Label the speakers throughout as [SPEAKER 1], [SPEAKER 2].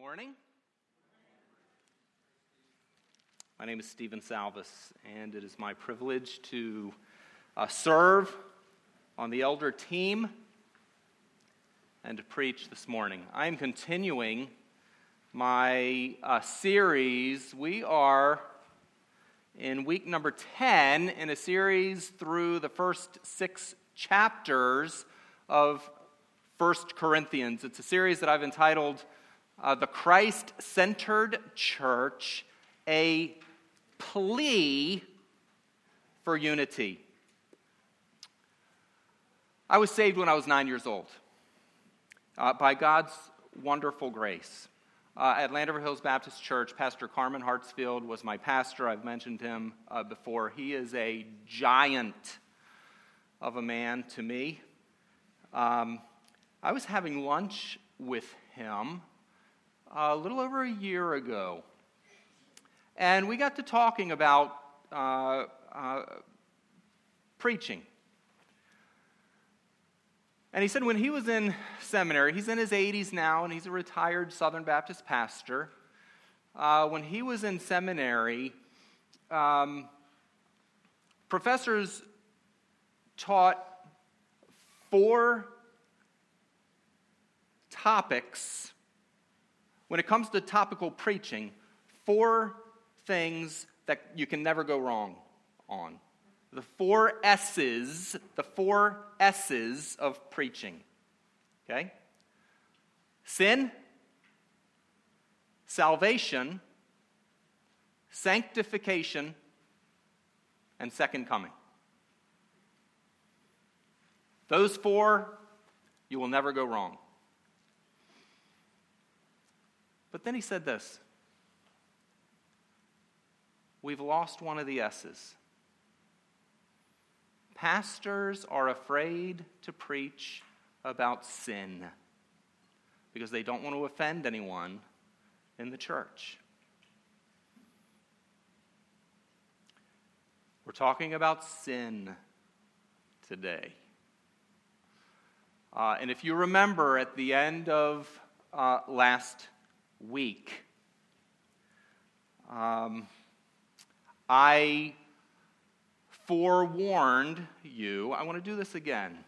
[SPEAKER 1] morning. My name is Stephen Salvis, and it is my privilege to uh, serve on the elder team and to preach this morning. I am continuing my uh, series. We are in week number 10 in a series through the first six chapters of First Corinthians. It's a series that I've entitled uh, The Christ Centered Church, a plea for unity. I was saved when I was nine years old uh, by God's wonderful grace. Uh, at Landover Hills Baptist Church, Pastor Carmen Hartsfield was my pastor. I've mentioned him uh, before. He is a giant of a man to me. Um, I was having lunch with him a little over a year ago. And we got to talking about uh, uh, preaching. And he said when he was in seminary, he's in his 80s now, and he's a retired Southern Baptist pastor. Uh, when he was in seminary, um, professors taught four topics when it comes to topical preaching, four things that you can never go wrong on. The four S's, the four S's of preaching. Okay? Sin, salvation, sanctification, and second coming. Those four, you will never go wrong. But then he said this We've lost one of the S's. Pastors are afraid to preach about sin because they don't want to offend anyone in the church. We're talking about sin today. Uh, and if you remember at the end of uh, last week. Um, I forewarned you. I want to do this again.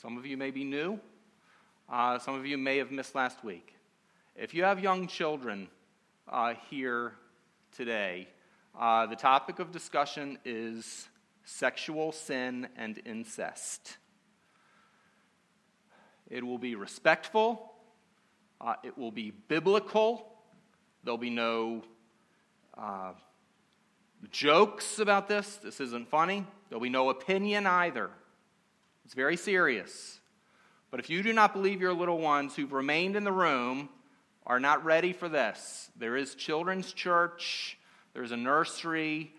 [SPEAKER 1] Some of you may be new, uh, some of you may have missed last week. If you have young children uh, here today, uh, the topic of discussion is sexual sin and incest. It will be respectful, uh, it will be biblical. There'll be no uh, jokes about this. This isn't funny. There'll be no opinion either. It's very serious. But if you do not believe your little ones who've remained in the room are not ready for this, there is children's church, there's a nursery,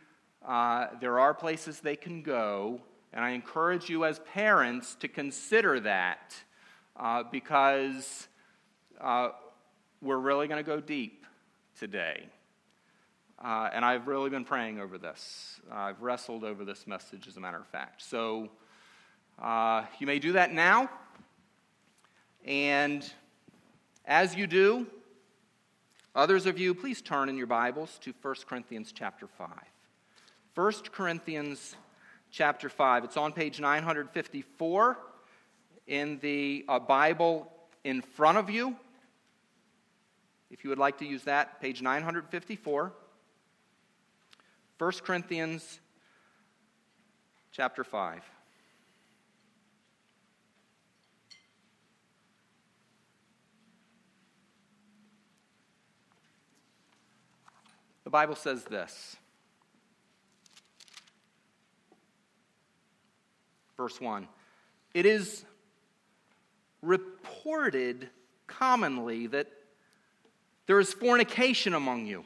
[SPEAKER 1] uh, there are places they can go. And I encourage you as parents to consider that uh, because uh, we're really going to go deep today. Uh, and I've really been praying over this. I've wrestled over this message, as a matter of fact. So uh, you may do that now. And as you do, others of you, please turn in your Bibles to 1 Corinthians chapter 5. 1 Corinthians chapter 5. It's on page 954 in the uh, Bible in front of you. If you would like to use that, page 954. 1 Corinthians chapter 5. The Bible says this. Verse 1. It is reported commonly that there is fornication among you.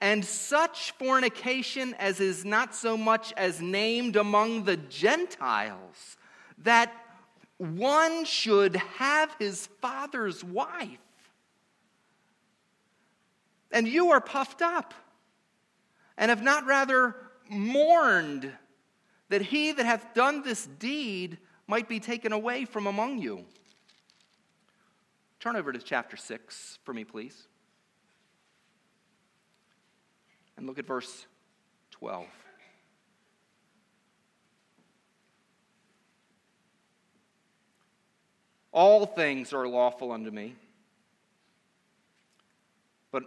[SPEAKER 1] And such fornication as is not so much as named among the Gentiles, that one should have his father's wife. And you are puffed up, and have not rather mourned that he that hath done this deed might be taken away from among you. Turn over to chapter 6 for me, please. And look at verse 12. All things are lawful unto me, but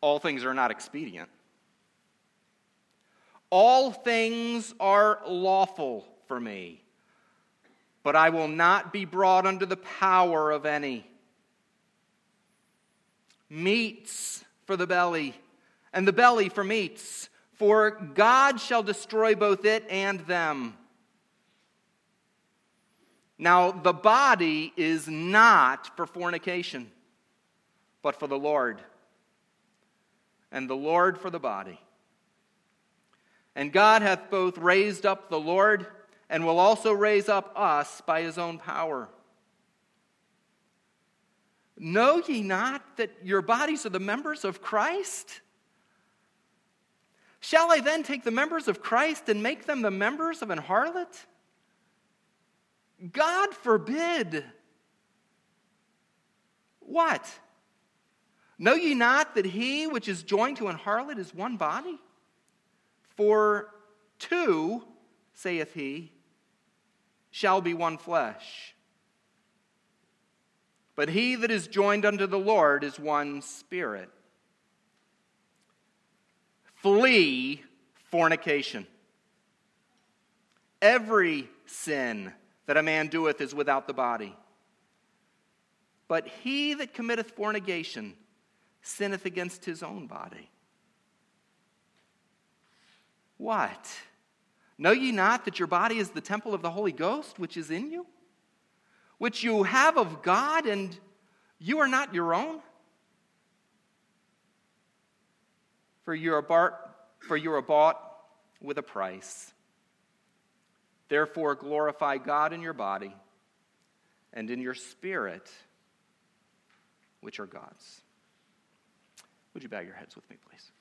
[SPEAKER 1] all things are not expedient. All things are lawful for me, but I will not be brought under the power of any. Meats for the belly, and the belly for meats, for God shall destroy both it and them. Now, the body is not for fornication, but for the Lord, and the Lord for the body. And God hath both raised up the Lord and will also raise up us by his own power. Know ye not that your bodies are the members of Christ? Shall I then take the members of Christ and make them the members of an harlot? God forbid. What? Know ye not that he which is joined to an harlot is one body? For two, saith he, shall be one flesh. But he that is joined unto the Lord is one spirit. Flee fornication. Every sin that a man doeth is without the body. But he that committeth fornication sinneth against his own body. What? Know ye not that your body is the temple of the Holy Ghost, which is in you, which you have of God, and you are not your own? For you are, bar- for you are bought with a price. Therefore, glorify God in your body and in your spirit, which are God's. Would you bow your heads with me, please?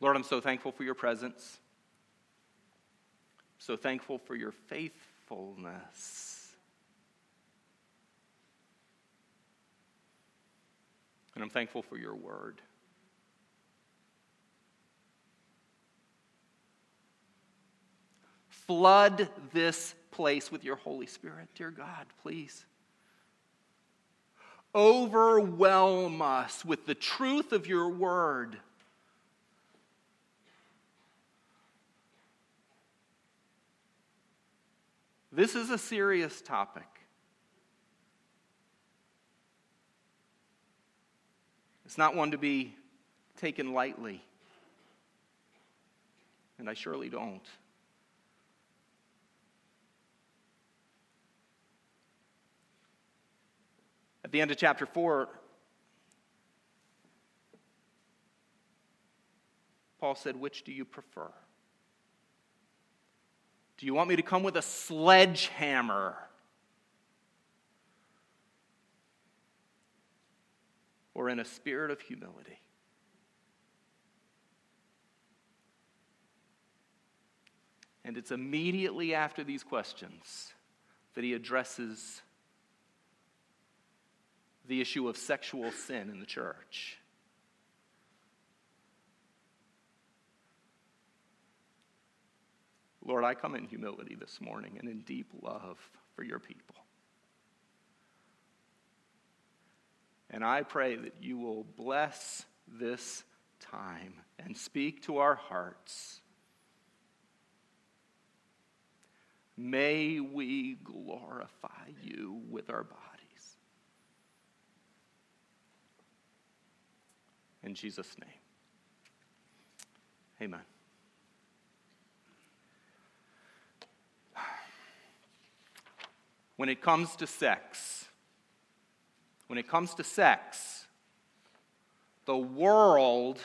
[SPEAKER 1] Lord, I'm so thankful for your presence. So thankful for your faithfulness. And I'm thankful for your word. Flood this place with your Holy Spirit, dear God, please. Overwhelm us with the truth of your word. This is a serious topic. It's not one to be taken lightly. And I surely don't. At the end of chapter 4, Paul said, Which do you prefer? Do you want me to come with a sledgehammer? Or in a spirit of humility? And it's immediately after these questions that he addresses the issue of sexual sin in the church. Lord, I come in humility this morning and in deep love for your people. And I pray that you will bless this time and speak to our hearts. May we glorify you with our bodies. In Jesus' name, amen. When it comes to sex, when it comes to sex, the world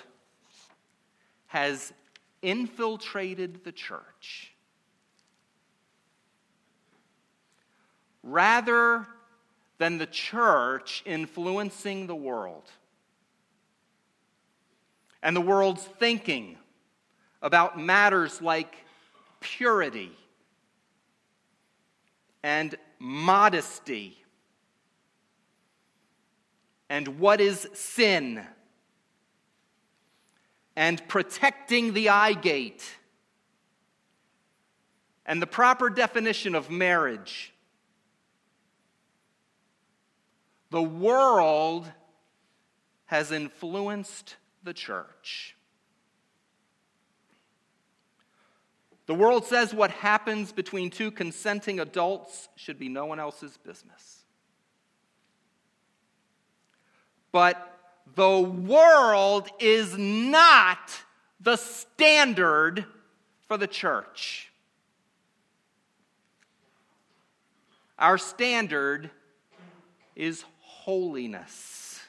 [SPEAKER 1] has infiltrated the church. rather than the church influencing the world and the world's thinking about matters like purity and modesty and what is sin and protecting the eye gate and the proper definition of marriage. The world has influenced the church. The world says what happens between two consenting adults should be no one else's business. But the world is not the standard for the church. Our standard is holiness.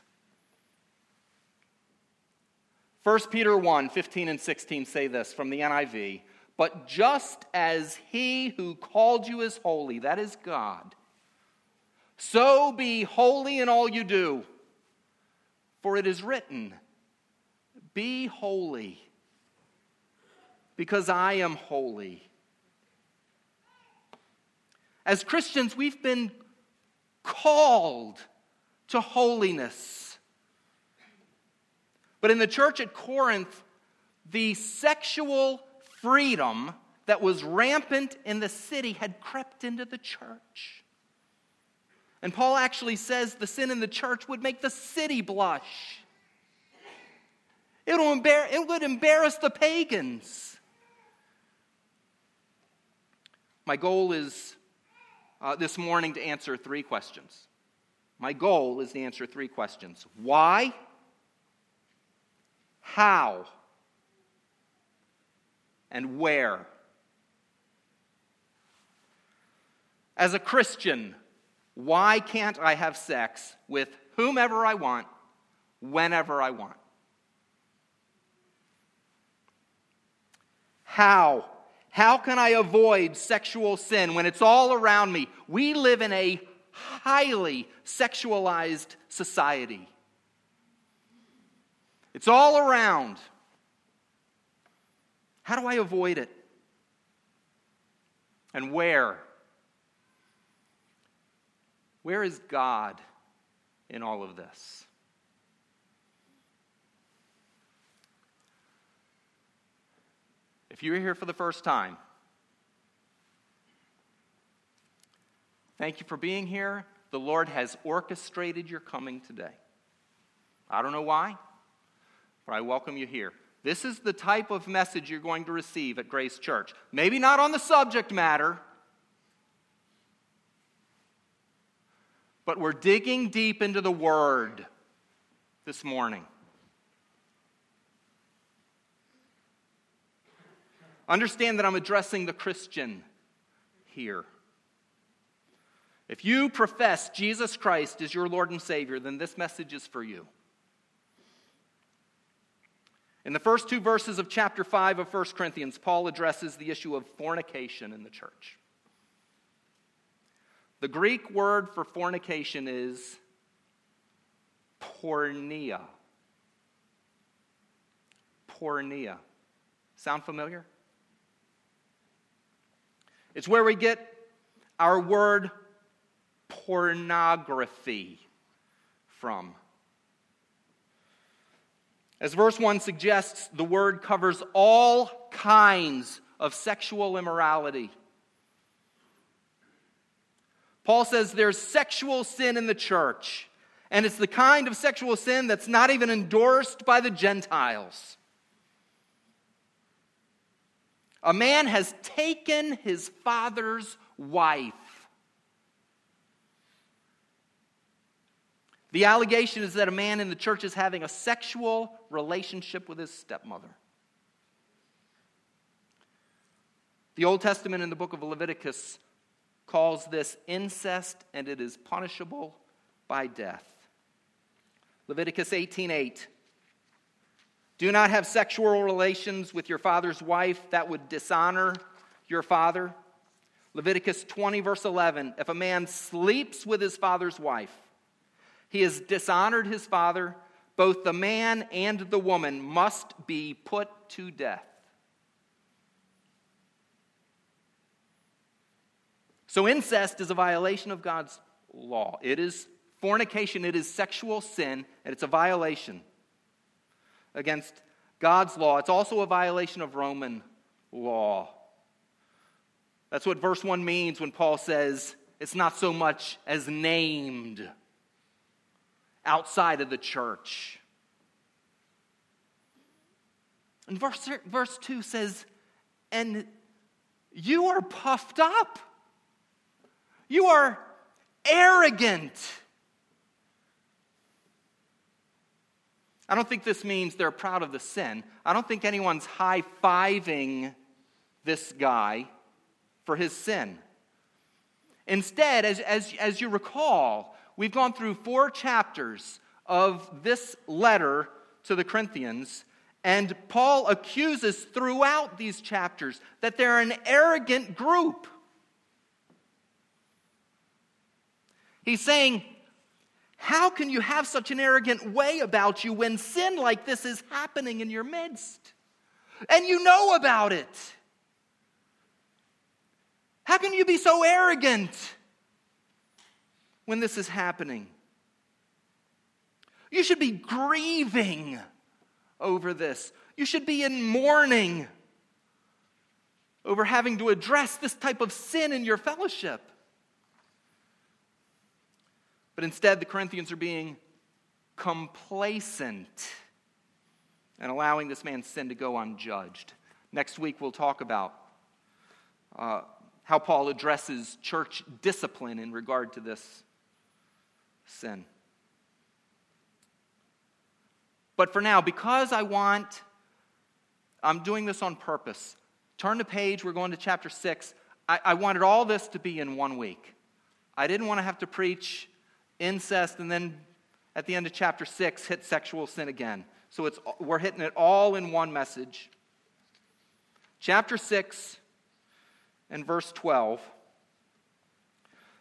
[SPEAKER 1] 1 Peter 1 15 and 16 say this from the NIV. But just as he who called you is holy, that is God, so be holy in all you do. For it is written, Be holy, because I am holy. As Christians, we've been called to holiness. But in the church at Corinth, the sexual freedom that was rampant in the city had crept into the church. And Paul actually says the sin in the church would make the city blush. It'll embar- it would embarrass the pagans. My goal is uh, this morning to answer three questions. My goal is to answer three questions why, how, and where. As a Christian, why can't I have sex with whomever I want, whenever I want? How? How can I avoid sexual sin when it's all around me? We live in a highly sexualized society. It's all around. How do I avoid it? And where? Where is God in all of this? If you're here for the first time, thank you for being here. The Lord has orchestrated your coming today. I don't know why, but I welcome you here. This is the type of message you're going to receive at Grace Church. Maybe not on the subject matter, but we're digging deep into the Word this morning. Understand that I'm addressing the Christian here. If you profess Jesus Christ as your Lord and Savior, then this message is for you. In the first two verses of chapter 5 of 1 Corinthians, Paul addresses the issue of fornication in the church. The Greek word for fornication is porneia. Porneia. Sound familiar? It's where we get our word pornography from. As verse 1 suggests, the word covers all kinds of sexual immorality. Paul says there's sexual sin in the church, and it's the kind of sexual sin that's not even endorsed by the Gentiles. A man has taken his father's wife. The allegation is that a man in the church is having a sexual relationship with his stepmother. The Old Testament in the book of Leviticus calls this incest and it is punishable by death. Leviticus 18:8 do not have sexual relations with your father's wife, that would dishonor your father. Leviticus 20, verse 11 If a man sleeps with his father's wife, he has dishonored his father. Both the man and the woman must be put to death. So, incest is a violation of God's law. It is fornication, it is sexual sin, and it's a violation against God's law. It's also a violation of Roman law. That's what verse 1 means when Paul says it's not so much as named outside of the church. And verse, verse 2 says, And you are puffed up. You are arrogant. I don't think this means they're proud of the sin. I don't think anyone's high fiving this guy for his sin. Instead, as, as, as you recall, we've gone through four chapters of this letter to the Corinthians, and Paul accuses throughout these chapters that they're an arrogant group. He's saying, How can you have such an arrogant way about you when sin like this is happening in your midst? And you know about it. How can you be so arrogant when this is happening? You should be grieving over this. You should be in mourning over having to address this type of sin in your fellowship. But instead, the Corinthians are being complacent and allowing this man's sin to go unjudged. Next week, we'll talk about uh, how Paul addresses church discipline in regard to this sin. But for now, because I want, I'm doing this on purpose. Turn the page, we're going to chapter 6. I, I wanted all this to be in one week. I didn't want to have to preach incest, and then at the end of chapter 6, hit sexual sin again. So it's, we're hitting it all in one message. Chapter 6 and verse 12.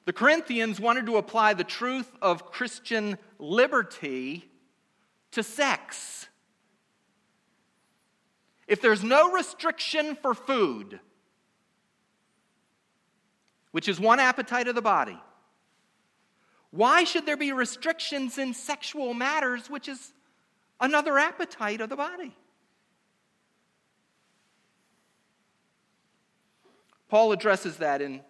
[SPEAKER 1] The Corinthians wanted to apply the truth of Christian liberty to sex. If there's no restriction for food, which is one appetite of the body, why should there be restrictions in sexual matters, which is another appetite of the body? Paul addresses that in,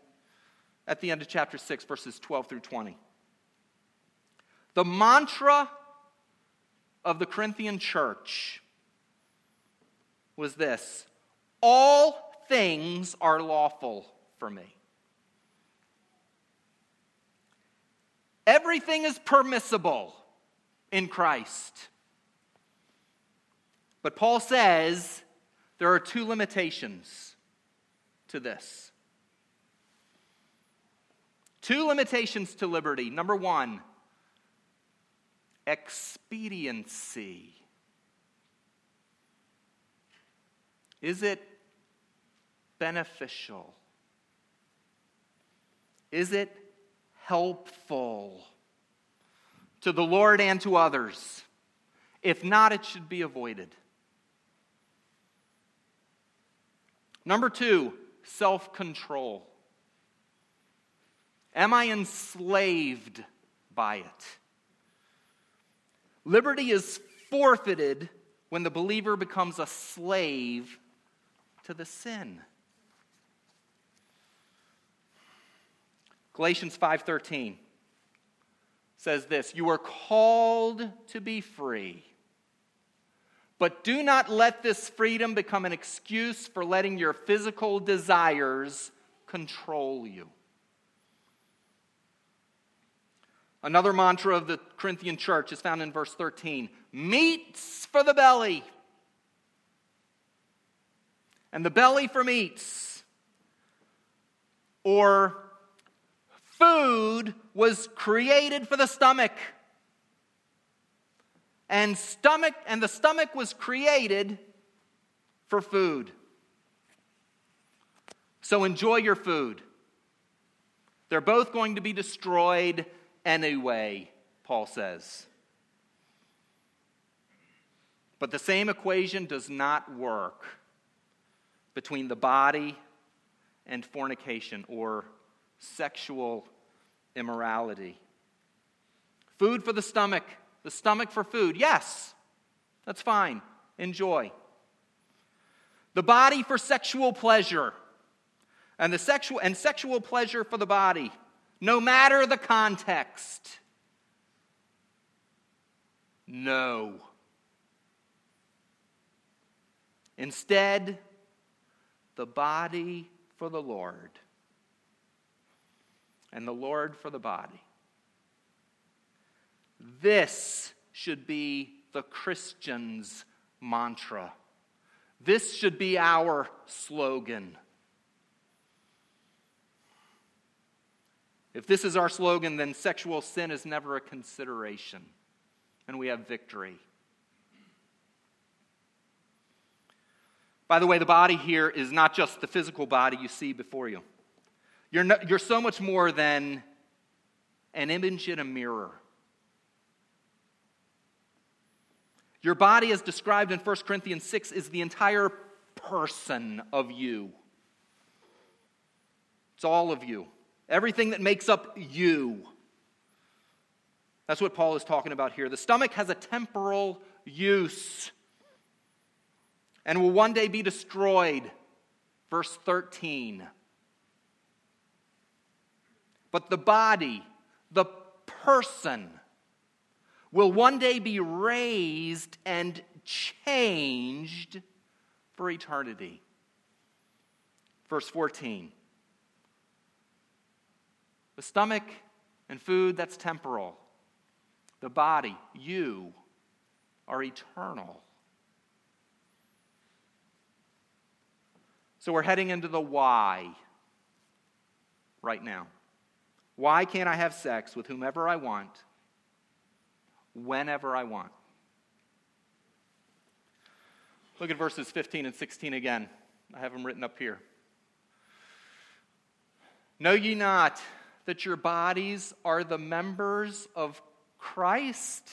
[SPEAKER 1] at the end of chapter 6, verses 12 through 20. The mantra of the Corinthian church was this All things are lawful for me. Everything is permissible in Christ. But Paul says there are two limitations to this. Two limitations to liberty. Number one, expediency. Is it beneficial? Is it helpful to the Lord and to others? If not, it should be avoided. Number two, self control. Am I enslaved by it? Liberty is forfeited when the believer becomes a slave to the sin. Galatians 5:13 says this, "You are called to be free. But do not let this freedom become an excuse for letting your physical desires control you." Another mantra of the Corinthian church is found in verse 13 meats for the belly, and the belly for meats. Or food was created for the stomach. And stomach and the stomach was created for food. So enjoy your food. They're both going to be destroyed anyway, Paul says. But the same equation does not work between the body and fornication or sexual immorality. Food for the stomach, the stomach for food. Yes, that's fine. Enjoy. The body for sexual pleasure and the sexual and sexual pleasure for the body, no matter the context. No. Instead, the body for the Lord and the Lord for the body. This should be the Christian's mantra. This should be our slogan. If this is our slogan, then sexual sin is never a consideration, and we have victory. By the way, the body here is not just the physical body you see before you. You're, no, you're so much more than an image in a mirror. Your body, as described in 1 Corinthians 6, is the entire person of you. It's all of you. Everything that makes up you. That's what Paul is talking about here. The stomach has a temporal use and will one day be destroyed. Verse 13. But the body, the person, will one day be raised and changed for eternity. Verse 14. The stomach and food, that's temporal. The body, you, are eternal. So we're heading into the why right now. Why can't I have sex with whomever I want, whenever I want? Look at verses 15 and 16 again. I have them written up here. Know ye not that your bodies are the members of Christ?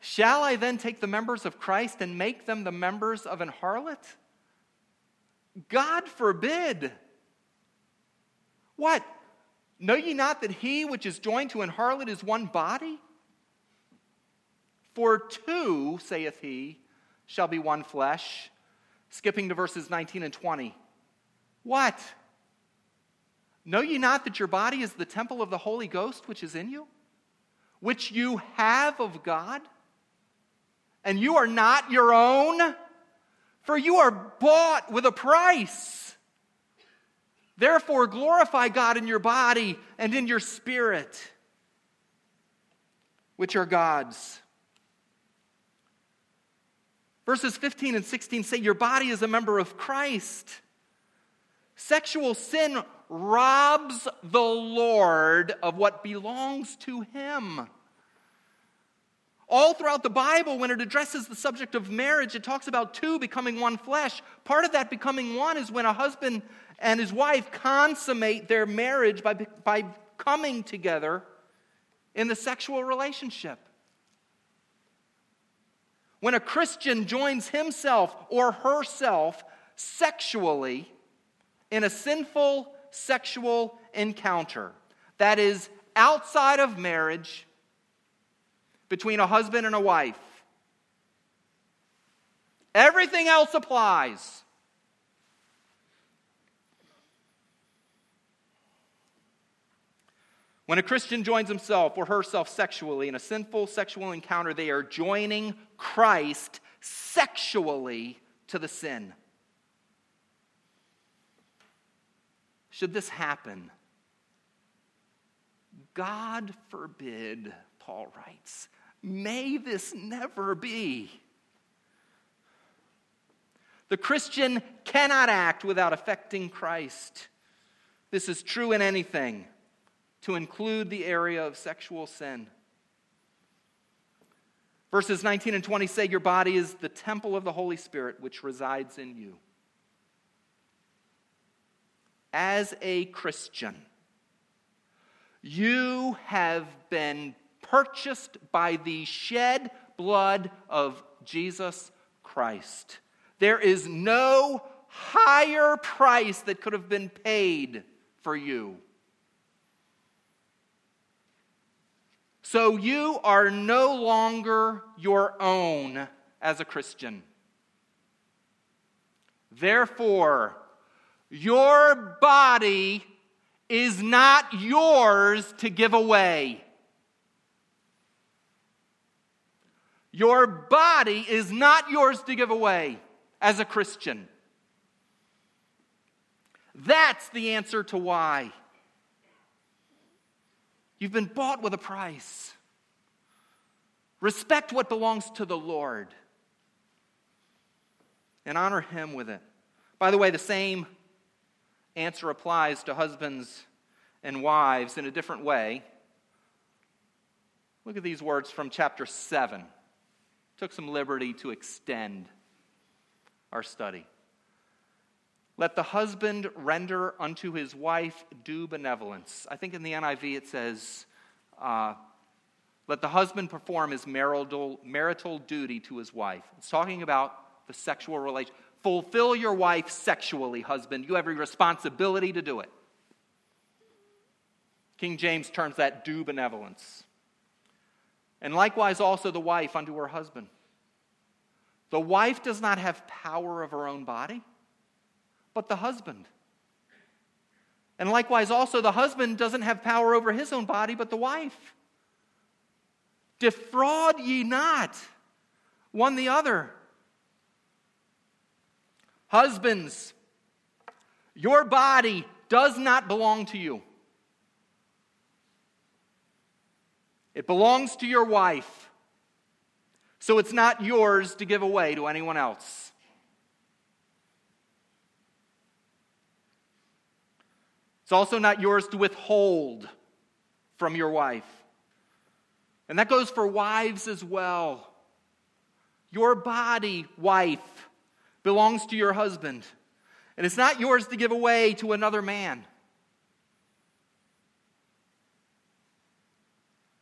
[SPEAKER 1] Shall I then take the members of Christ and make them the members of an harlot? God forbid. What? Know ye not that he which is joined to an harlot is one body? For two, saith he, shall be one flesh. Skipping to verses 19 and 20. What? Know ye not that your body is the temple of the Holy Ghost which is in you, which you have of God? and you are not your own, for you are bought with a price. Therefore, glorify God in your body and in your spirit, which are God's. Verses 15 and 16 say, Your body is a member of Christ. Sexual sin robs the Lord of what belongs to him. All throughout the Bible, when it addresses the subject of marriage, it talks about two becoming one flesh. Part of that becoming one is when a husband and his wife consummate their marriage by, by coming together in the sexual relationship. When a Christian joins himself or herself sexually in a sinful sexual encounter that is outside of marriage between a husband and a wife. Everything else applies. When a Christian joins himself or herself sexually in a sinful sexual encounter, they are joining Christ sexually to the sin. Should this happen, God forbid, Paul writes, May this never be. The Christian cannot act without affecting Christ. This is true in anything, to include the area of sexual sin. Verses 19 and 20 say, Your body is the temple of the Holy Spirit which resides in you. As a Christian, you have been purchased by the shed blood of Jesus Christ. There is no higher price that could have been paid for you. So you are no longer your own as a Christian. Therefore, your body is not yours to give away. Your body is not yours to give away as a Christian. That's the answer to why. You've been bought with a price. Respect what belongs to the Lord and honor Him with it. By the way, the same answer applies to husbands and wives in a different way. Look at these words from chapter 7. Took some liberty to extend our study. Let the husband render unto his wife due benevolence. I think in the NIV it says, uh, let the husband perform his marital, marital duty to his wife. It's talking about the sexual relation. Fulfill your wife sexually, husband. You have a responsibility to do it. King James terms that due benevolence. And likewise, also the wife unto her husband. The wife does not have power of her own body but the husband. And likewise, also, the husband doesn't have power over his own body, but the wife. Defraud ye not one the other. Husbands, your body does not belong to you. It belongs to your wife. So it's not yours to give away to anyone else. It's also not yours to withhold from your wife. And that goes for wives as well. Your body, wife, belongs to your husband. And it's not yours to give away to another man.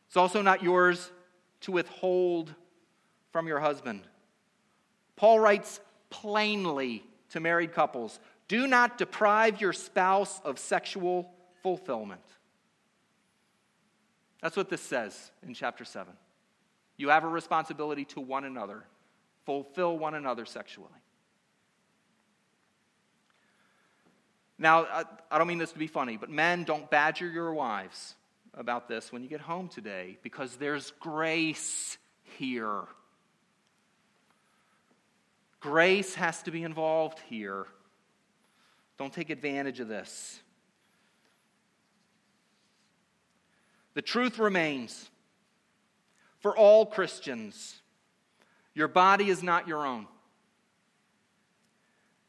[SPEAKER 1] It's also not yours to withhold from your husband. Paul writes plainly to married couples do not deprive your spouse of sexual fulfillment. That's what this says in chapter 7. You have a responsibility to one another, fulfill one another sexually. Now, I don't mean this to be funny, but men, don't badger your wives about this when you get home today because there's grace here. Grace has to be involved here. Don't take advantage of this. The truth remains for all Christians your body is not your own.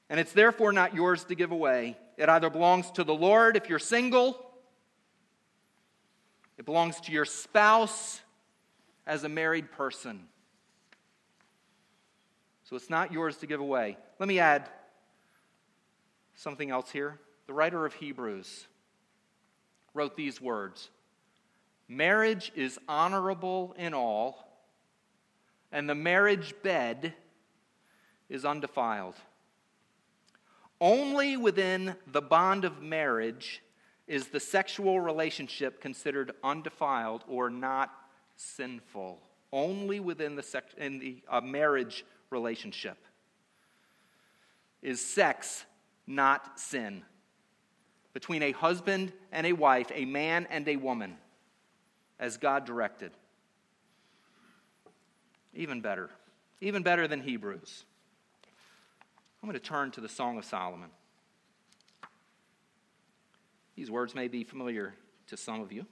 [SPEAKER 1] And it's therefore not yours to give away. It either belongs to the Lord if you're single, it belongs to your spouse as a married person. So it's not yours to give away. Let me add something else here. The writer of Hebrews wrote these words Marriage is honorable in all, and the marriage bed is undefiled. Only within the bond of marriage is the sexual relationship considered undefiled or not sinful. Only within the, in the uh, marriage relationship is sex not sin. Between a husband and a wife, a man and a woman, as God directed. Even better. Even better than Hebrews. I'm going to turn to the Song of Solomon. These words may be familiar to some of you.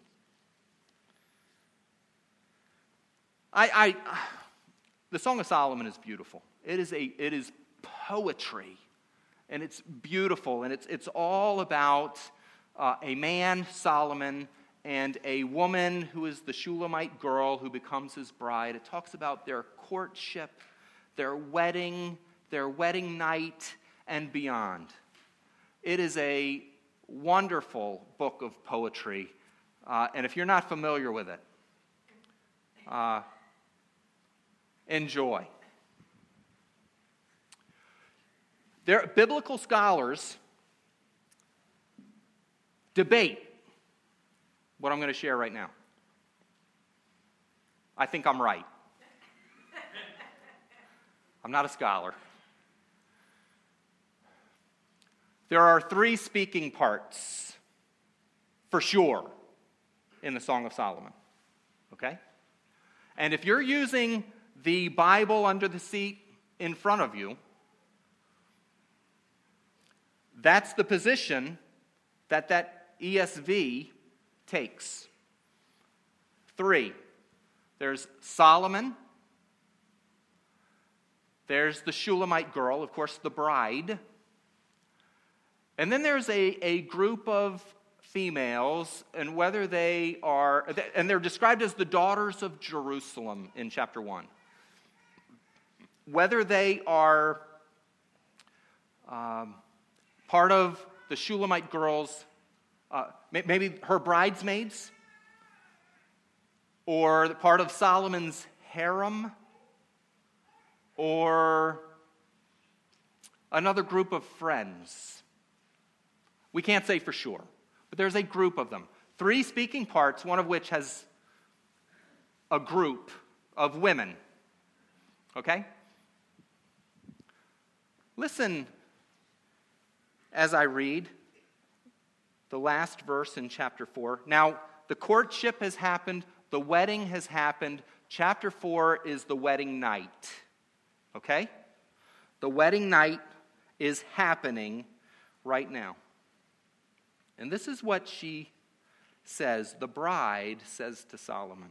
[SPEAKER 1] I, I, the Song of Solomon is beautiful. It is, a, it is poetry and it's beautiful, and it's, it's all about uh, a man, Solomon, and a woman who is the Shulamite girl who becomes his bride. It talks about their courtship, their wedding, their wedding night, and beyond. It is a wonderful book of poetry. Uh, and if you're not familiar with it, uh, enjoy. There, biblical scholars debate what I'm going to share right now. I think I'm right. I'm not a scholar. There are three speaking parts, for sure, in the Song of Solomon. Okay? And if you're using the Bible under the seat in front of you, that's the position that that ESV takes. Three, there's Solomon, there's the Shulamite girl, of course, the bride. And then there's a, a group of females, and whether they are, and they're described as the daughters of Jerusalem in chapter 1. Whether they are um, part of the Shulamite girls, uh, maybe her bridesmaids, or part of Solomon's harem, or another group of friends. We can't say for sure, but there's a group of them. Three speaking parts, one of which has a group of women. Okay? Listen as I read the last verse in chapter 4. Now, the courtship has happened, the wedding has happened. Chapter 4 is the wedding night. Okay? The wedding night is happening right now. And this is what she says, the bride says to Solomon.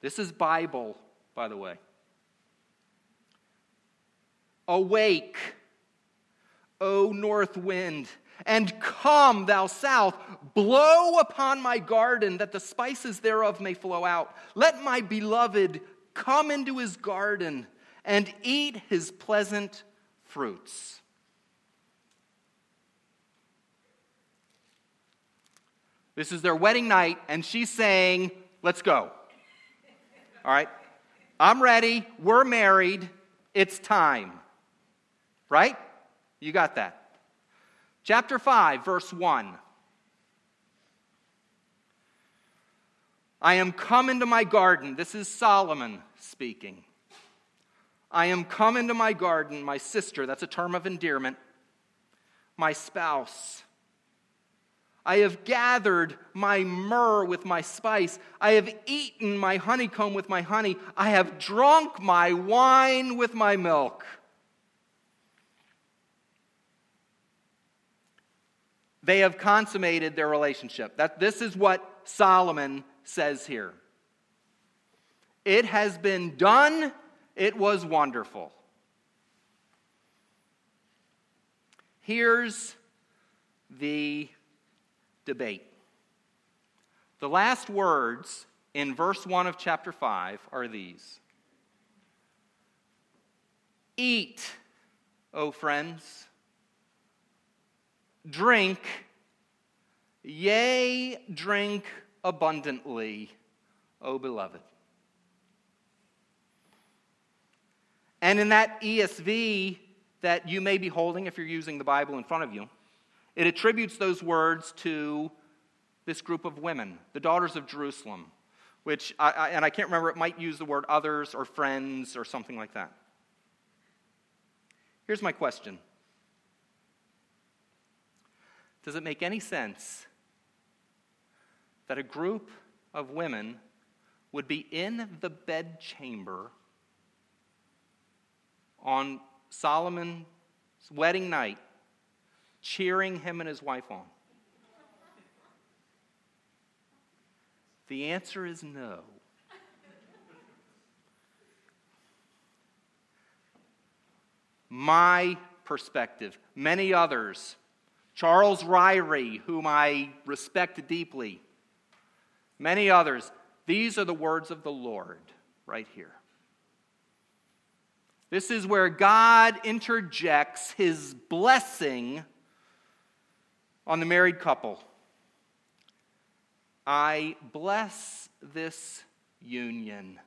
[SPEAKER 1] This is Bible, by the way. Awake, O north wind, and come, thou south, blow upon my garden, that the spices thereof may flow out. Let my beloved come into his garden and eat his pleasant fruits. This is their wedding night, and she's saying, Let's go. All right? I'm ready. We're married. It's time. Right? You got that. Chapter 5, verse 1. I am come into my garden. This is Solomon speaking. I am come into my garden, my sister, that's a term of endearment, my spouse. I have gathered my myrrh with my spice. I have eaten my honeycomb with my honey. I have drunk my wine with my milk. They have consummated their relationship. That, this is what Solomon says here. It has been done, it was wonderful. Here's the debate. The last words in verse 1 of chapter 5 are these Eat, O friends, drink, yea, drink abundantly, O beloved. And in that ESV that you may be holding if you're using the Bible in front of you, it attributes those words to this group of women, the daughters of Jerusalem, which, I, I, and I can't remember, it might use the word others or friends or something like that. Here's my question Does it make any sense that a group of women would be in the bedchamber on Solomon's wedding night, cheering him and his wife on? The answer is no. My perspective, many others, Charles Ryrie, whom I respect deeply, many others, these are the words of the Lord right here. This is where God interjects his blessing On the married couple, I bless this union.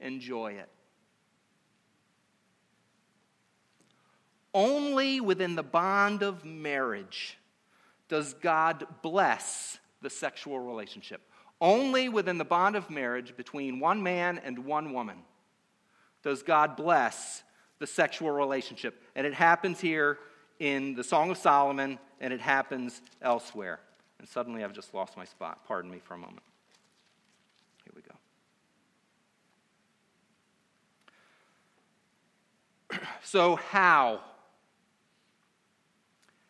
[SPEAKER 1] Enjoy it. Only within the bond of marriage does God bless the sexual relationship. Only within the bond of marriage between one man and one woman does God bless the sexual relationship. And it happens here in the Song of Solomon, and it happens elsewhere. And suddenly I've just lost my spot. Pardon me for a moment. Here we go. so, how?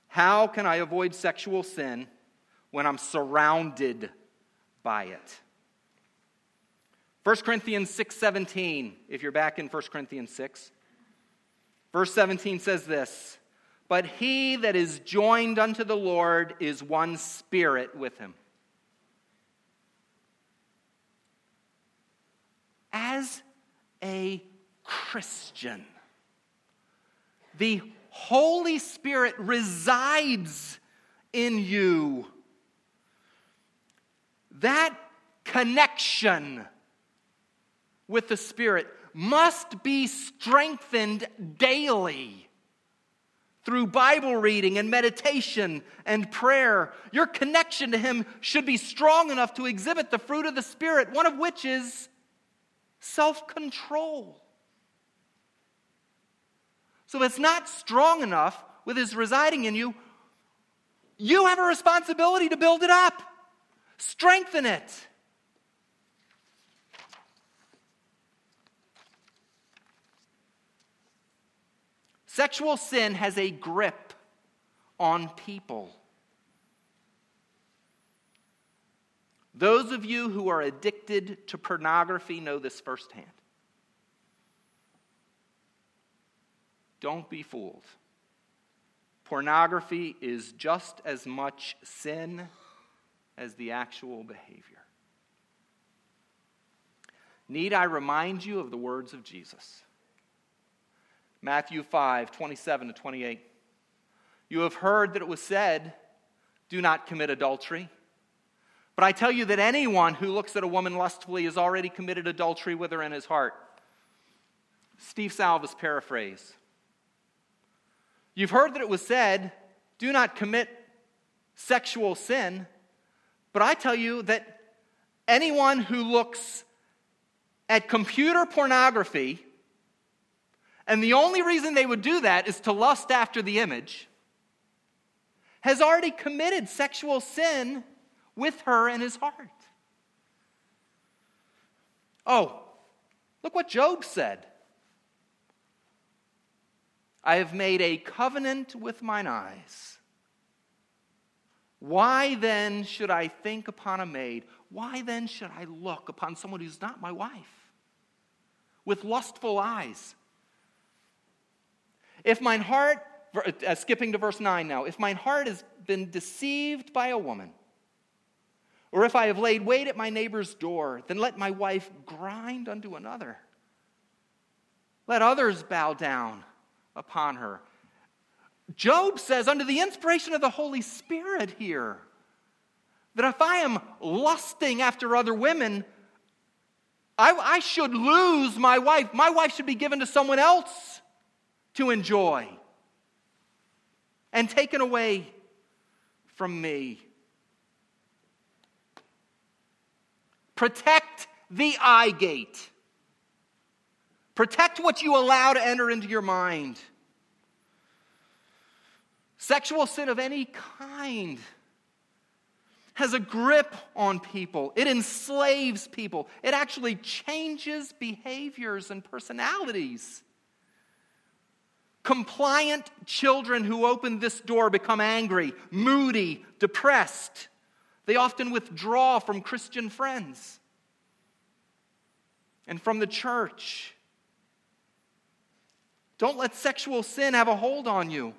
[SPEAKER 1] How can I avoid sexual sin when I'm surrounded by it? 1 Corinthians 6:17, if you're back in 1 Corinthians 6. Verse 17 says this, "But he that is joined unto the Lord is one spirit with him." As a Christian, the Holy Spirit resides in you. That connection with the Spirit must be strengthened daily through Bible reading and meditation and prayer. Your connection to Him should be strong enough to exhibit the fruit of the Spirit, one of which is self control. So if it's not strong enough with His residing in you, you have a responsibility to build it up, strengthen it. Sexual sin has a grip on people. Those of you who are addicted to pornography know this firsthand. Don't be fooled. Pornography is just as much sin as the actual behavior. Need I remind you of the words of Jesus? Matthew 5 27 to 28. You have heard that it was said, Do not commit adultery. But I tell you that anyone who looks at a woman lustfully has already committed adultery with her in his heart. Steve Salva's paraphrase. You've heard that it was said, Do not commit sexual sin. But I tell you that anyone who looks at computer pornography and the only reason they would do that is to lust after the image, has already committed sexual sin with her in his heart. Oh, look what Job said. I have made a covenant with mine eyes. Why then should I think upon a maid? Why then should I look upon someone who's not my wife? With lustful eyes. If mine heart, uh, skipping to verse 9 now, if mine heart has been deceived by a woman, or if I have laid wait at my neighbor's door, then let my wife grind unto another. Let others bow down upon her. Job says, under the inspiration of the Holy Spirit here, that if I am lusting after other women, I, I should lose my wife. My wife should be given to someone else to enjoy and taken away from me. Protect the eye gate. Protect what you allow to enter into your mind. Sexual sin of any kind has a grip on people. It enslaves people. It actually changes behaviors and personalities. Compliant children who open this door become angry, moody, depressed. They often withdraw from Christian friends and from the church. Don't let sexual sin have a hold on you.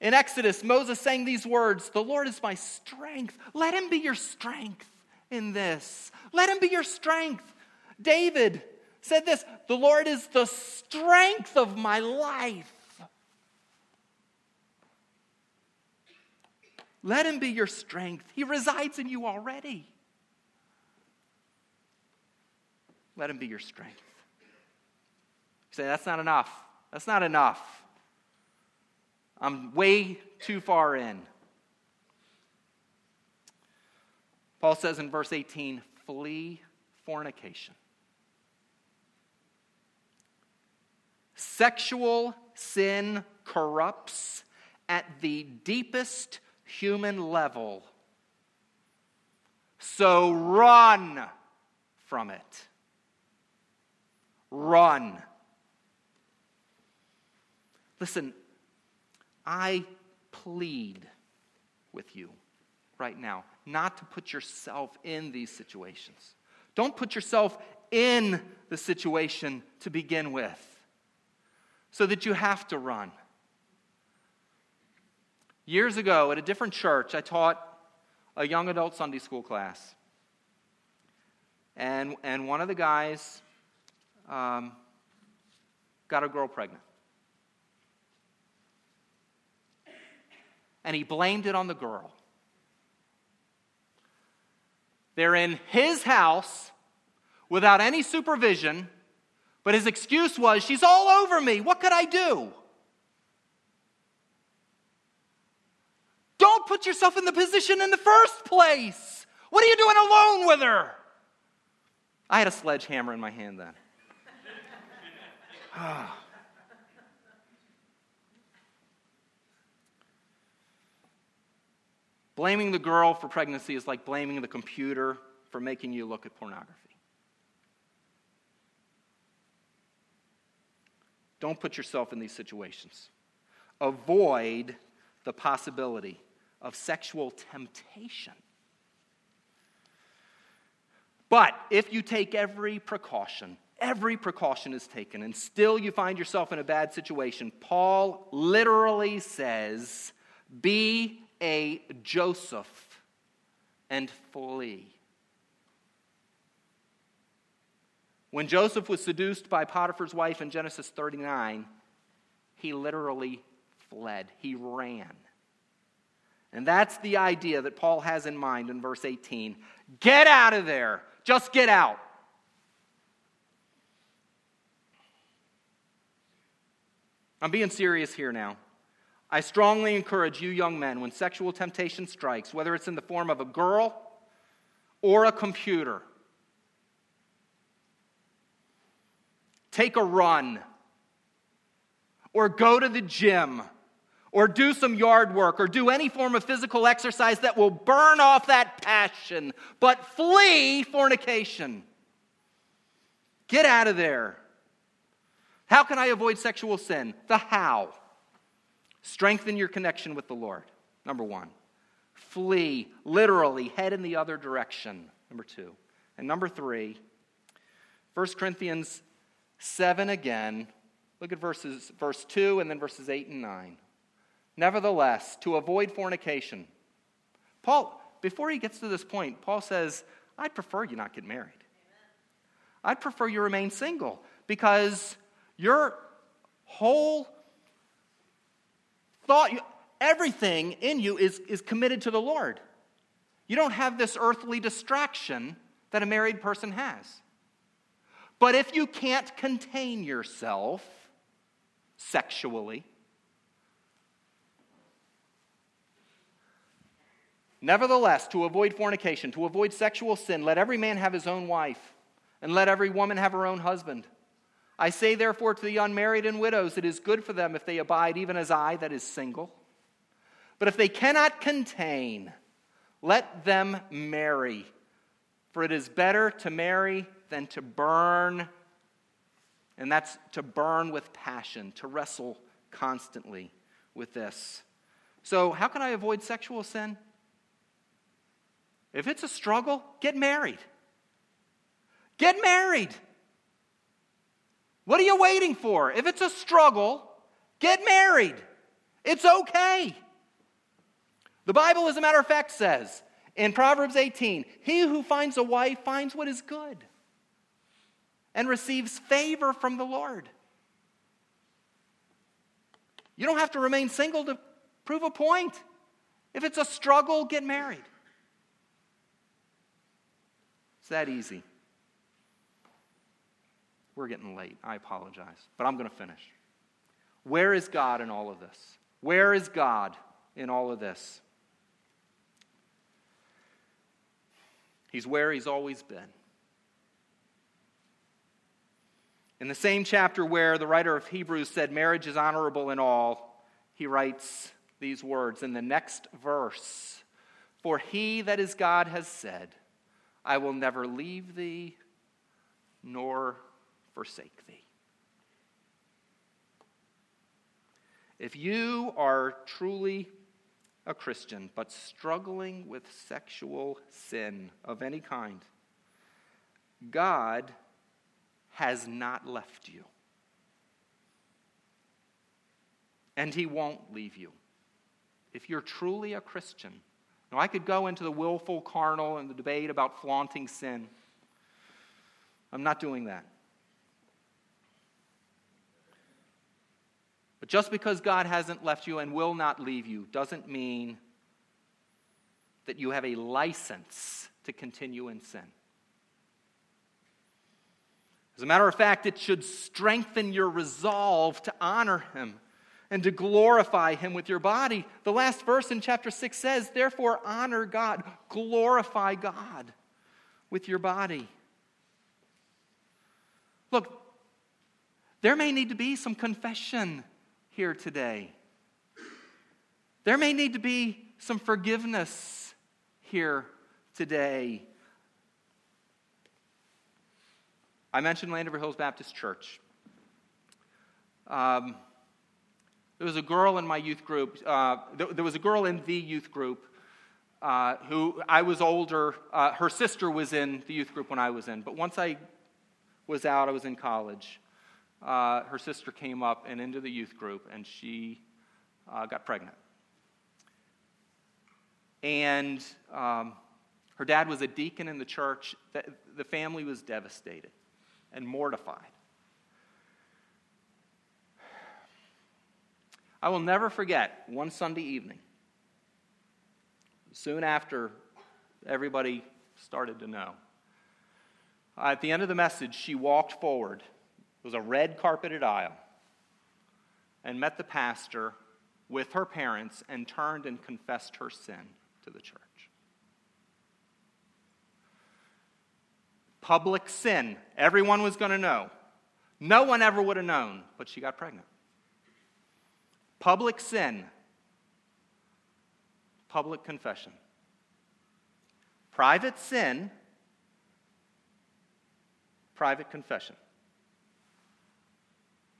[SPEAKER 1] In Exodus, Moses sang these words The Lord is my strength. Let him be your strength in this. Let him be your strength. David said this The Lord is the strength of my life. Let him be your strength. He resides in you already. Let him be your strength. You say, that's not enough. That's not enough. I'm way too far in. Paul says in verse 18, flee fornication. Sexual sin corrupts at the deepest human level. So run from it. Run. Listen, I plead with you right now not to put yourself in these situations. Don't put yourself in the situation to begin with so that you have to run. Years ago, at a different church, I taught a young adult Sunday school class. And, and one of the guys um, got a girl pregnant. And he blamed it on the girl. They're in his house without any supervision, but his excuse was, She's all over me. What could I do? Don't put yourself in the position in the first place. What are you doing alone with her? I had a sledgehammer in my hand then. Blaming the girl for pregnancy is like blaming the computer for making you look at pornography. Don't put yourself in these situations. Avoid the possibility of sexual temptation. But if you take every precaution, every precaution is taken, and still you find yourself in a bad situation, Paul literally says, Be a Joseph and flee. When Joseph was seduced by Potiphar's wife in Genesis 39, he literally fled, he ran. And that's the idea that Paul has in mind in verse 18. Get out of there. Just get out. I'm being serious here now. I strongly encourage you, young men, when sexual temptation strikes, whether it's in the form of a girl or a computer, take a run or go to the gym or do some yard work or do any form of physical exercise that will burn off that passion, but flee fornication. Get out of there. How can I avoid sexual sin? The how. Strengthen your connection with the Lord. Number one. Flee, literally, head in the other direction. Number two. And number three, 1 Corinthians 7 again. Look at verses, verse 2 and then verses 8 and 9. Nevertheless, to avoid fornication. Paul, before he gets to this point, Paul says, I'd prefer you not get married. I'd prefer you remain single because your whole thought, everything in you is, is committed to the Lord. You don't have this earthly distraction that a married person has. But if you can't contain yourself sexually, Nevertheless, to avoid fornication, to avoid sexual sin, let every man have his own wife, and let every woman have her own husband. I say, therefore, to the unmarried and widows, it is good for them if they abide, even as I, that is single. But if they cannot contain, let them marry. For it is better to marry than to burn, and that's to burn with passion, to wrestle constantly with this. So, how can I avoid sexual sin? If it's a struggle, get married. Get married. What are you waiting for? If it's a struggle, get married. It's okay. The Bible, as a matter of fact, says in Proverbs 18 He who finds a wife finds what is good and receives favor from the Lord. You don't have to remain single to prove a point. If it's a struggle, get married. It's that easy. We're getting late. I apologize. But I'm going to finish. Where is God in all of this? Where is God in all of this? He's where He's always been. In the same chapter where the writer of Hebrews said marriage is honorable in all, he writes these words in the next verse For he that is God has said, I will never leave thee nor forsake thee. If you are truly a Christian but struggling with sexual sin of any kind, God has not left you. And He won't leave you. If you're truly a Christian, now I could go into the willful carnal and the debate about flaunting sin. I'm not doing that. But just because God hasn't left you and will not leave you doesn't mean that you have a license to continue in sin. As a matter of fact, it should strengthen your resolve to honor Him and to glorify Him with your body. The last verse in chapter 6 says, Therefore, honor God, glorify God with your body. Look, there may need to be some confession here today. There may need to be some forgiveness here today. I mentioned Landover Hills Baptist Church. Um, there was a girl in my youth group, uh, there, was a girl in the youth group uh, who I was older. Uh, her sister was in the youth group when I was in, but once I was out, I was in college. Uh, her sister came up and into the youth group, and she uh, got pregnant. And um, her dad was a deacon in the church. The family was devastated and mortified. I will never forget one Sunday evening, soon after everybody started to know. At the end of the message, she walked forward. It was a red carpeted aisle and met the pastor with her parents and turned and confessed her sin to the church. Public sin. Everyone was going to know. No one ever would have known, but she got pregnant. Public sin. Public confession. Private sin. Private confession.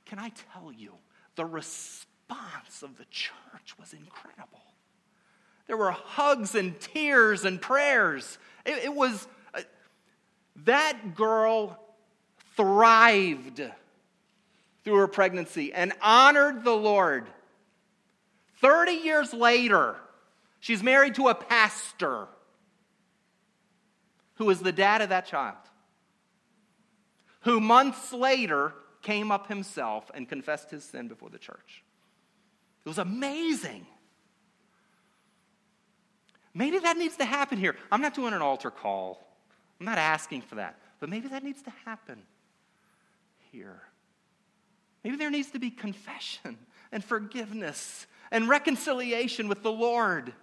[SPEAKER 1] Can I tell you, the response of the church was incredible. There were hugs and tears and prayers. It, it was, that girl thrived through her pregnancy and honored the Lord. 30 years later, she's married to a pastor who is the dad of that child, who months later came up himself and confessed his sin before the church. It was amazing. Maybe that needs to happen here. I'm not doing an altar call, I'm not asking for that, but maybe that needs to happen here. Maybe there needs to be confession and forgiveness and reconciliation with the Lord.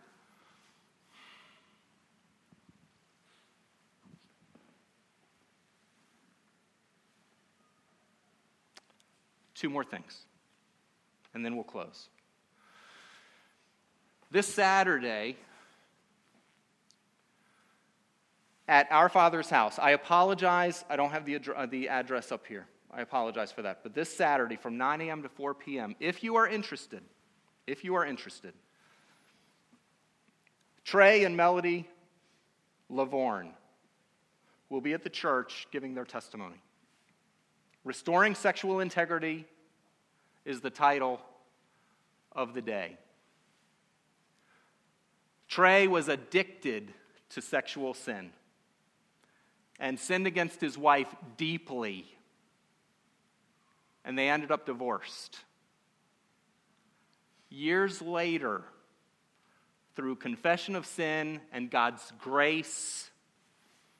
[SPEAKER 1] Two more things, and then we'll close. This Saturday, at our Father's house, I apologize, I don't have the, uh, the address up here. I apologize for that. But this Saturday from 9 a.m. to 4 p.m., if you are interested, if you are interested, Trey and Melody Lavorne will be at the church giving their testimony. Restoring Sexual Integrity is the title of the day. Trey was addicted to sexual sin and sinned against his wife deeply, and they ended up divorced. Years later, through confession of sin and God's grace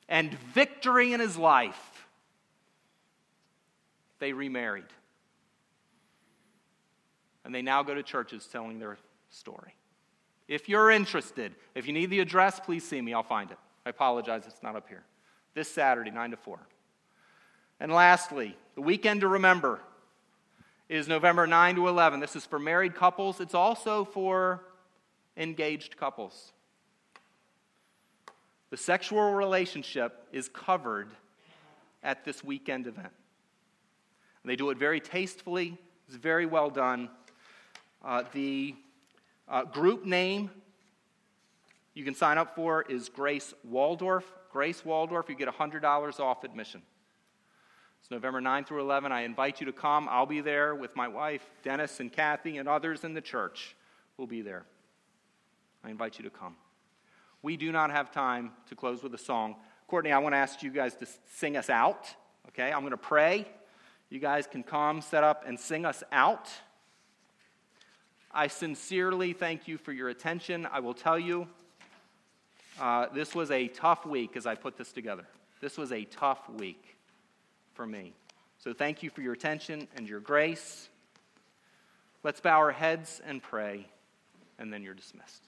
[SPEAKER 1] and victory in his life, they remarried. And they now go to churches telling their story. If you're interested, if you need the address, please see me. I'll find it. I apologize, it's not up here. This Saturday, 9 to 4. And lastly, the weekend to remember is November 9 to 11. This is for married couples, it's also for engaged couples. The sexual relationship is covered at this weekend event. They do it very tastefully, it's very well done. Uh, the uh, group name you can sign up for is Grace Waldorf. Grace Waldorf, you get $100 off admission. It's November 9 through 11. I invite you to come. I'll be there with my wife, Dennis and Kathy, and others in the church will be there. I invite you to come. We do not have time to close with a song. Courtney, I want to ask you guys to sing us out. Okay, I'm going to pray. You guys can come, set up, and sing us out. I sincerely thank you for your attention. I will tell you, uh, this was a tough week as I put this together. This was a tough week for me. So thank you for your attention and your grace. Let's bow our heads and pray, and then you're dismissed.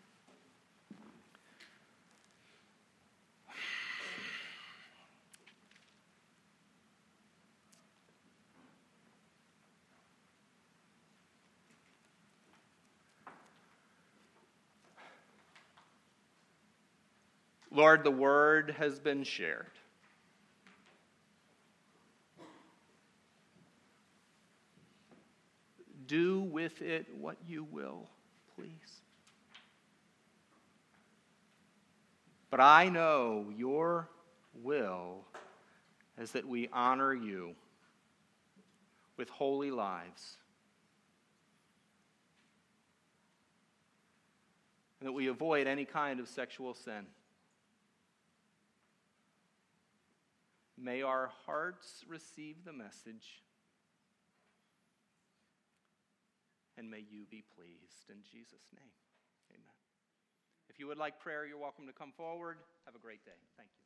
[SPEAKER 1] Lord, the word has been shared. Do with it what you will, please. But I know your will is that we honor you with holy lives. And that we avoid any kind of sexual sin. May our hearts receive the message and may you be pleased. In Jesus' name, amen. If you would like prayer, you're welcome to come forward. Have a great day. Thank you.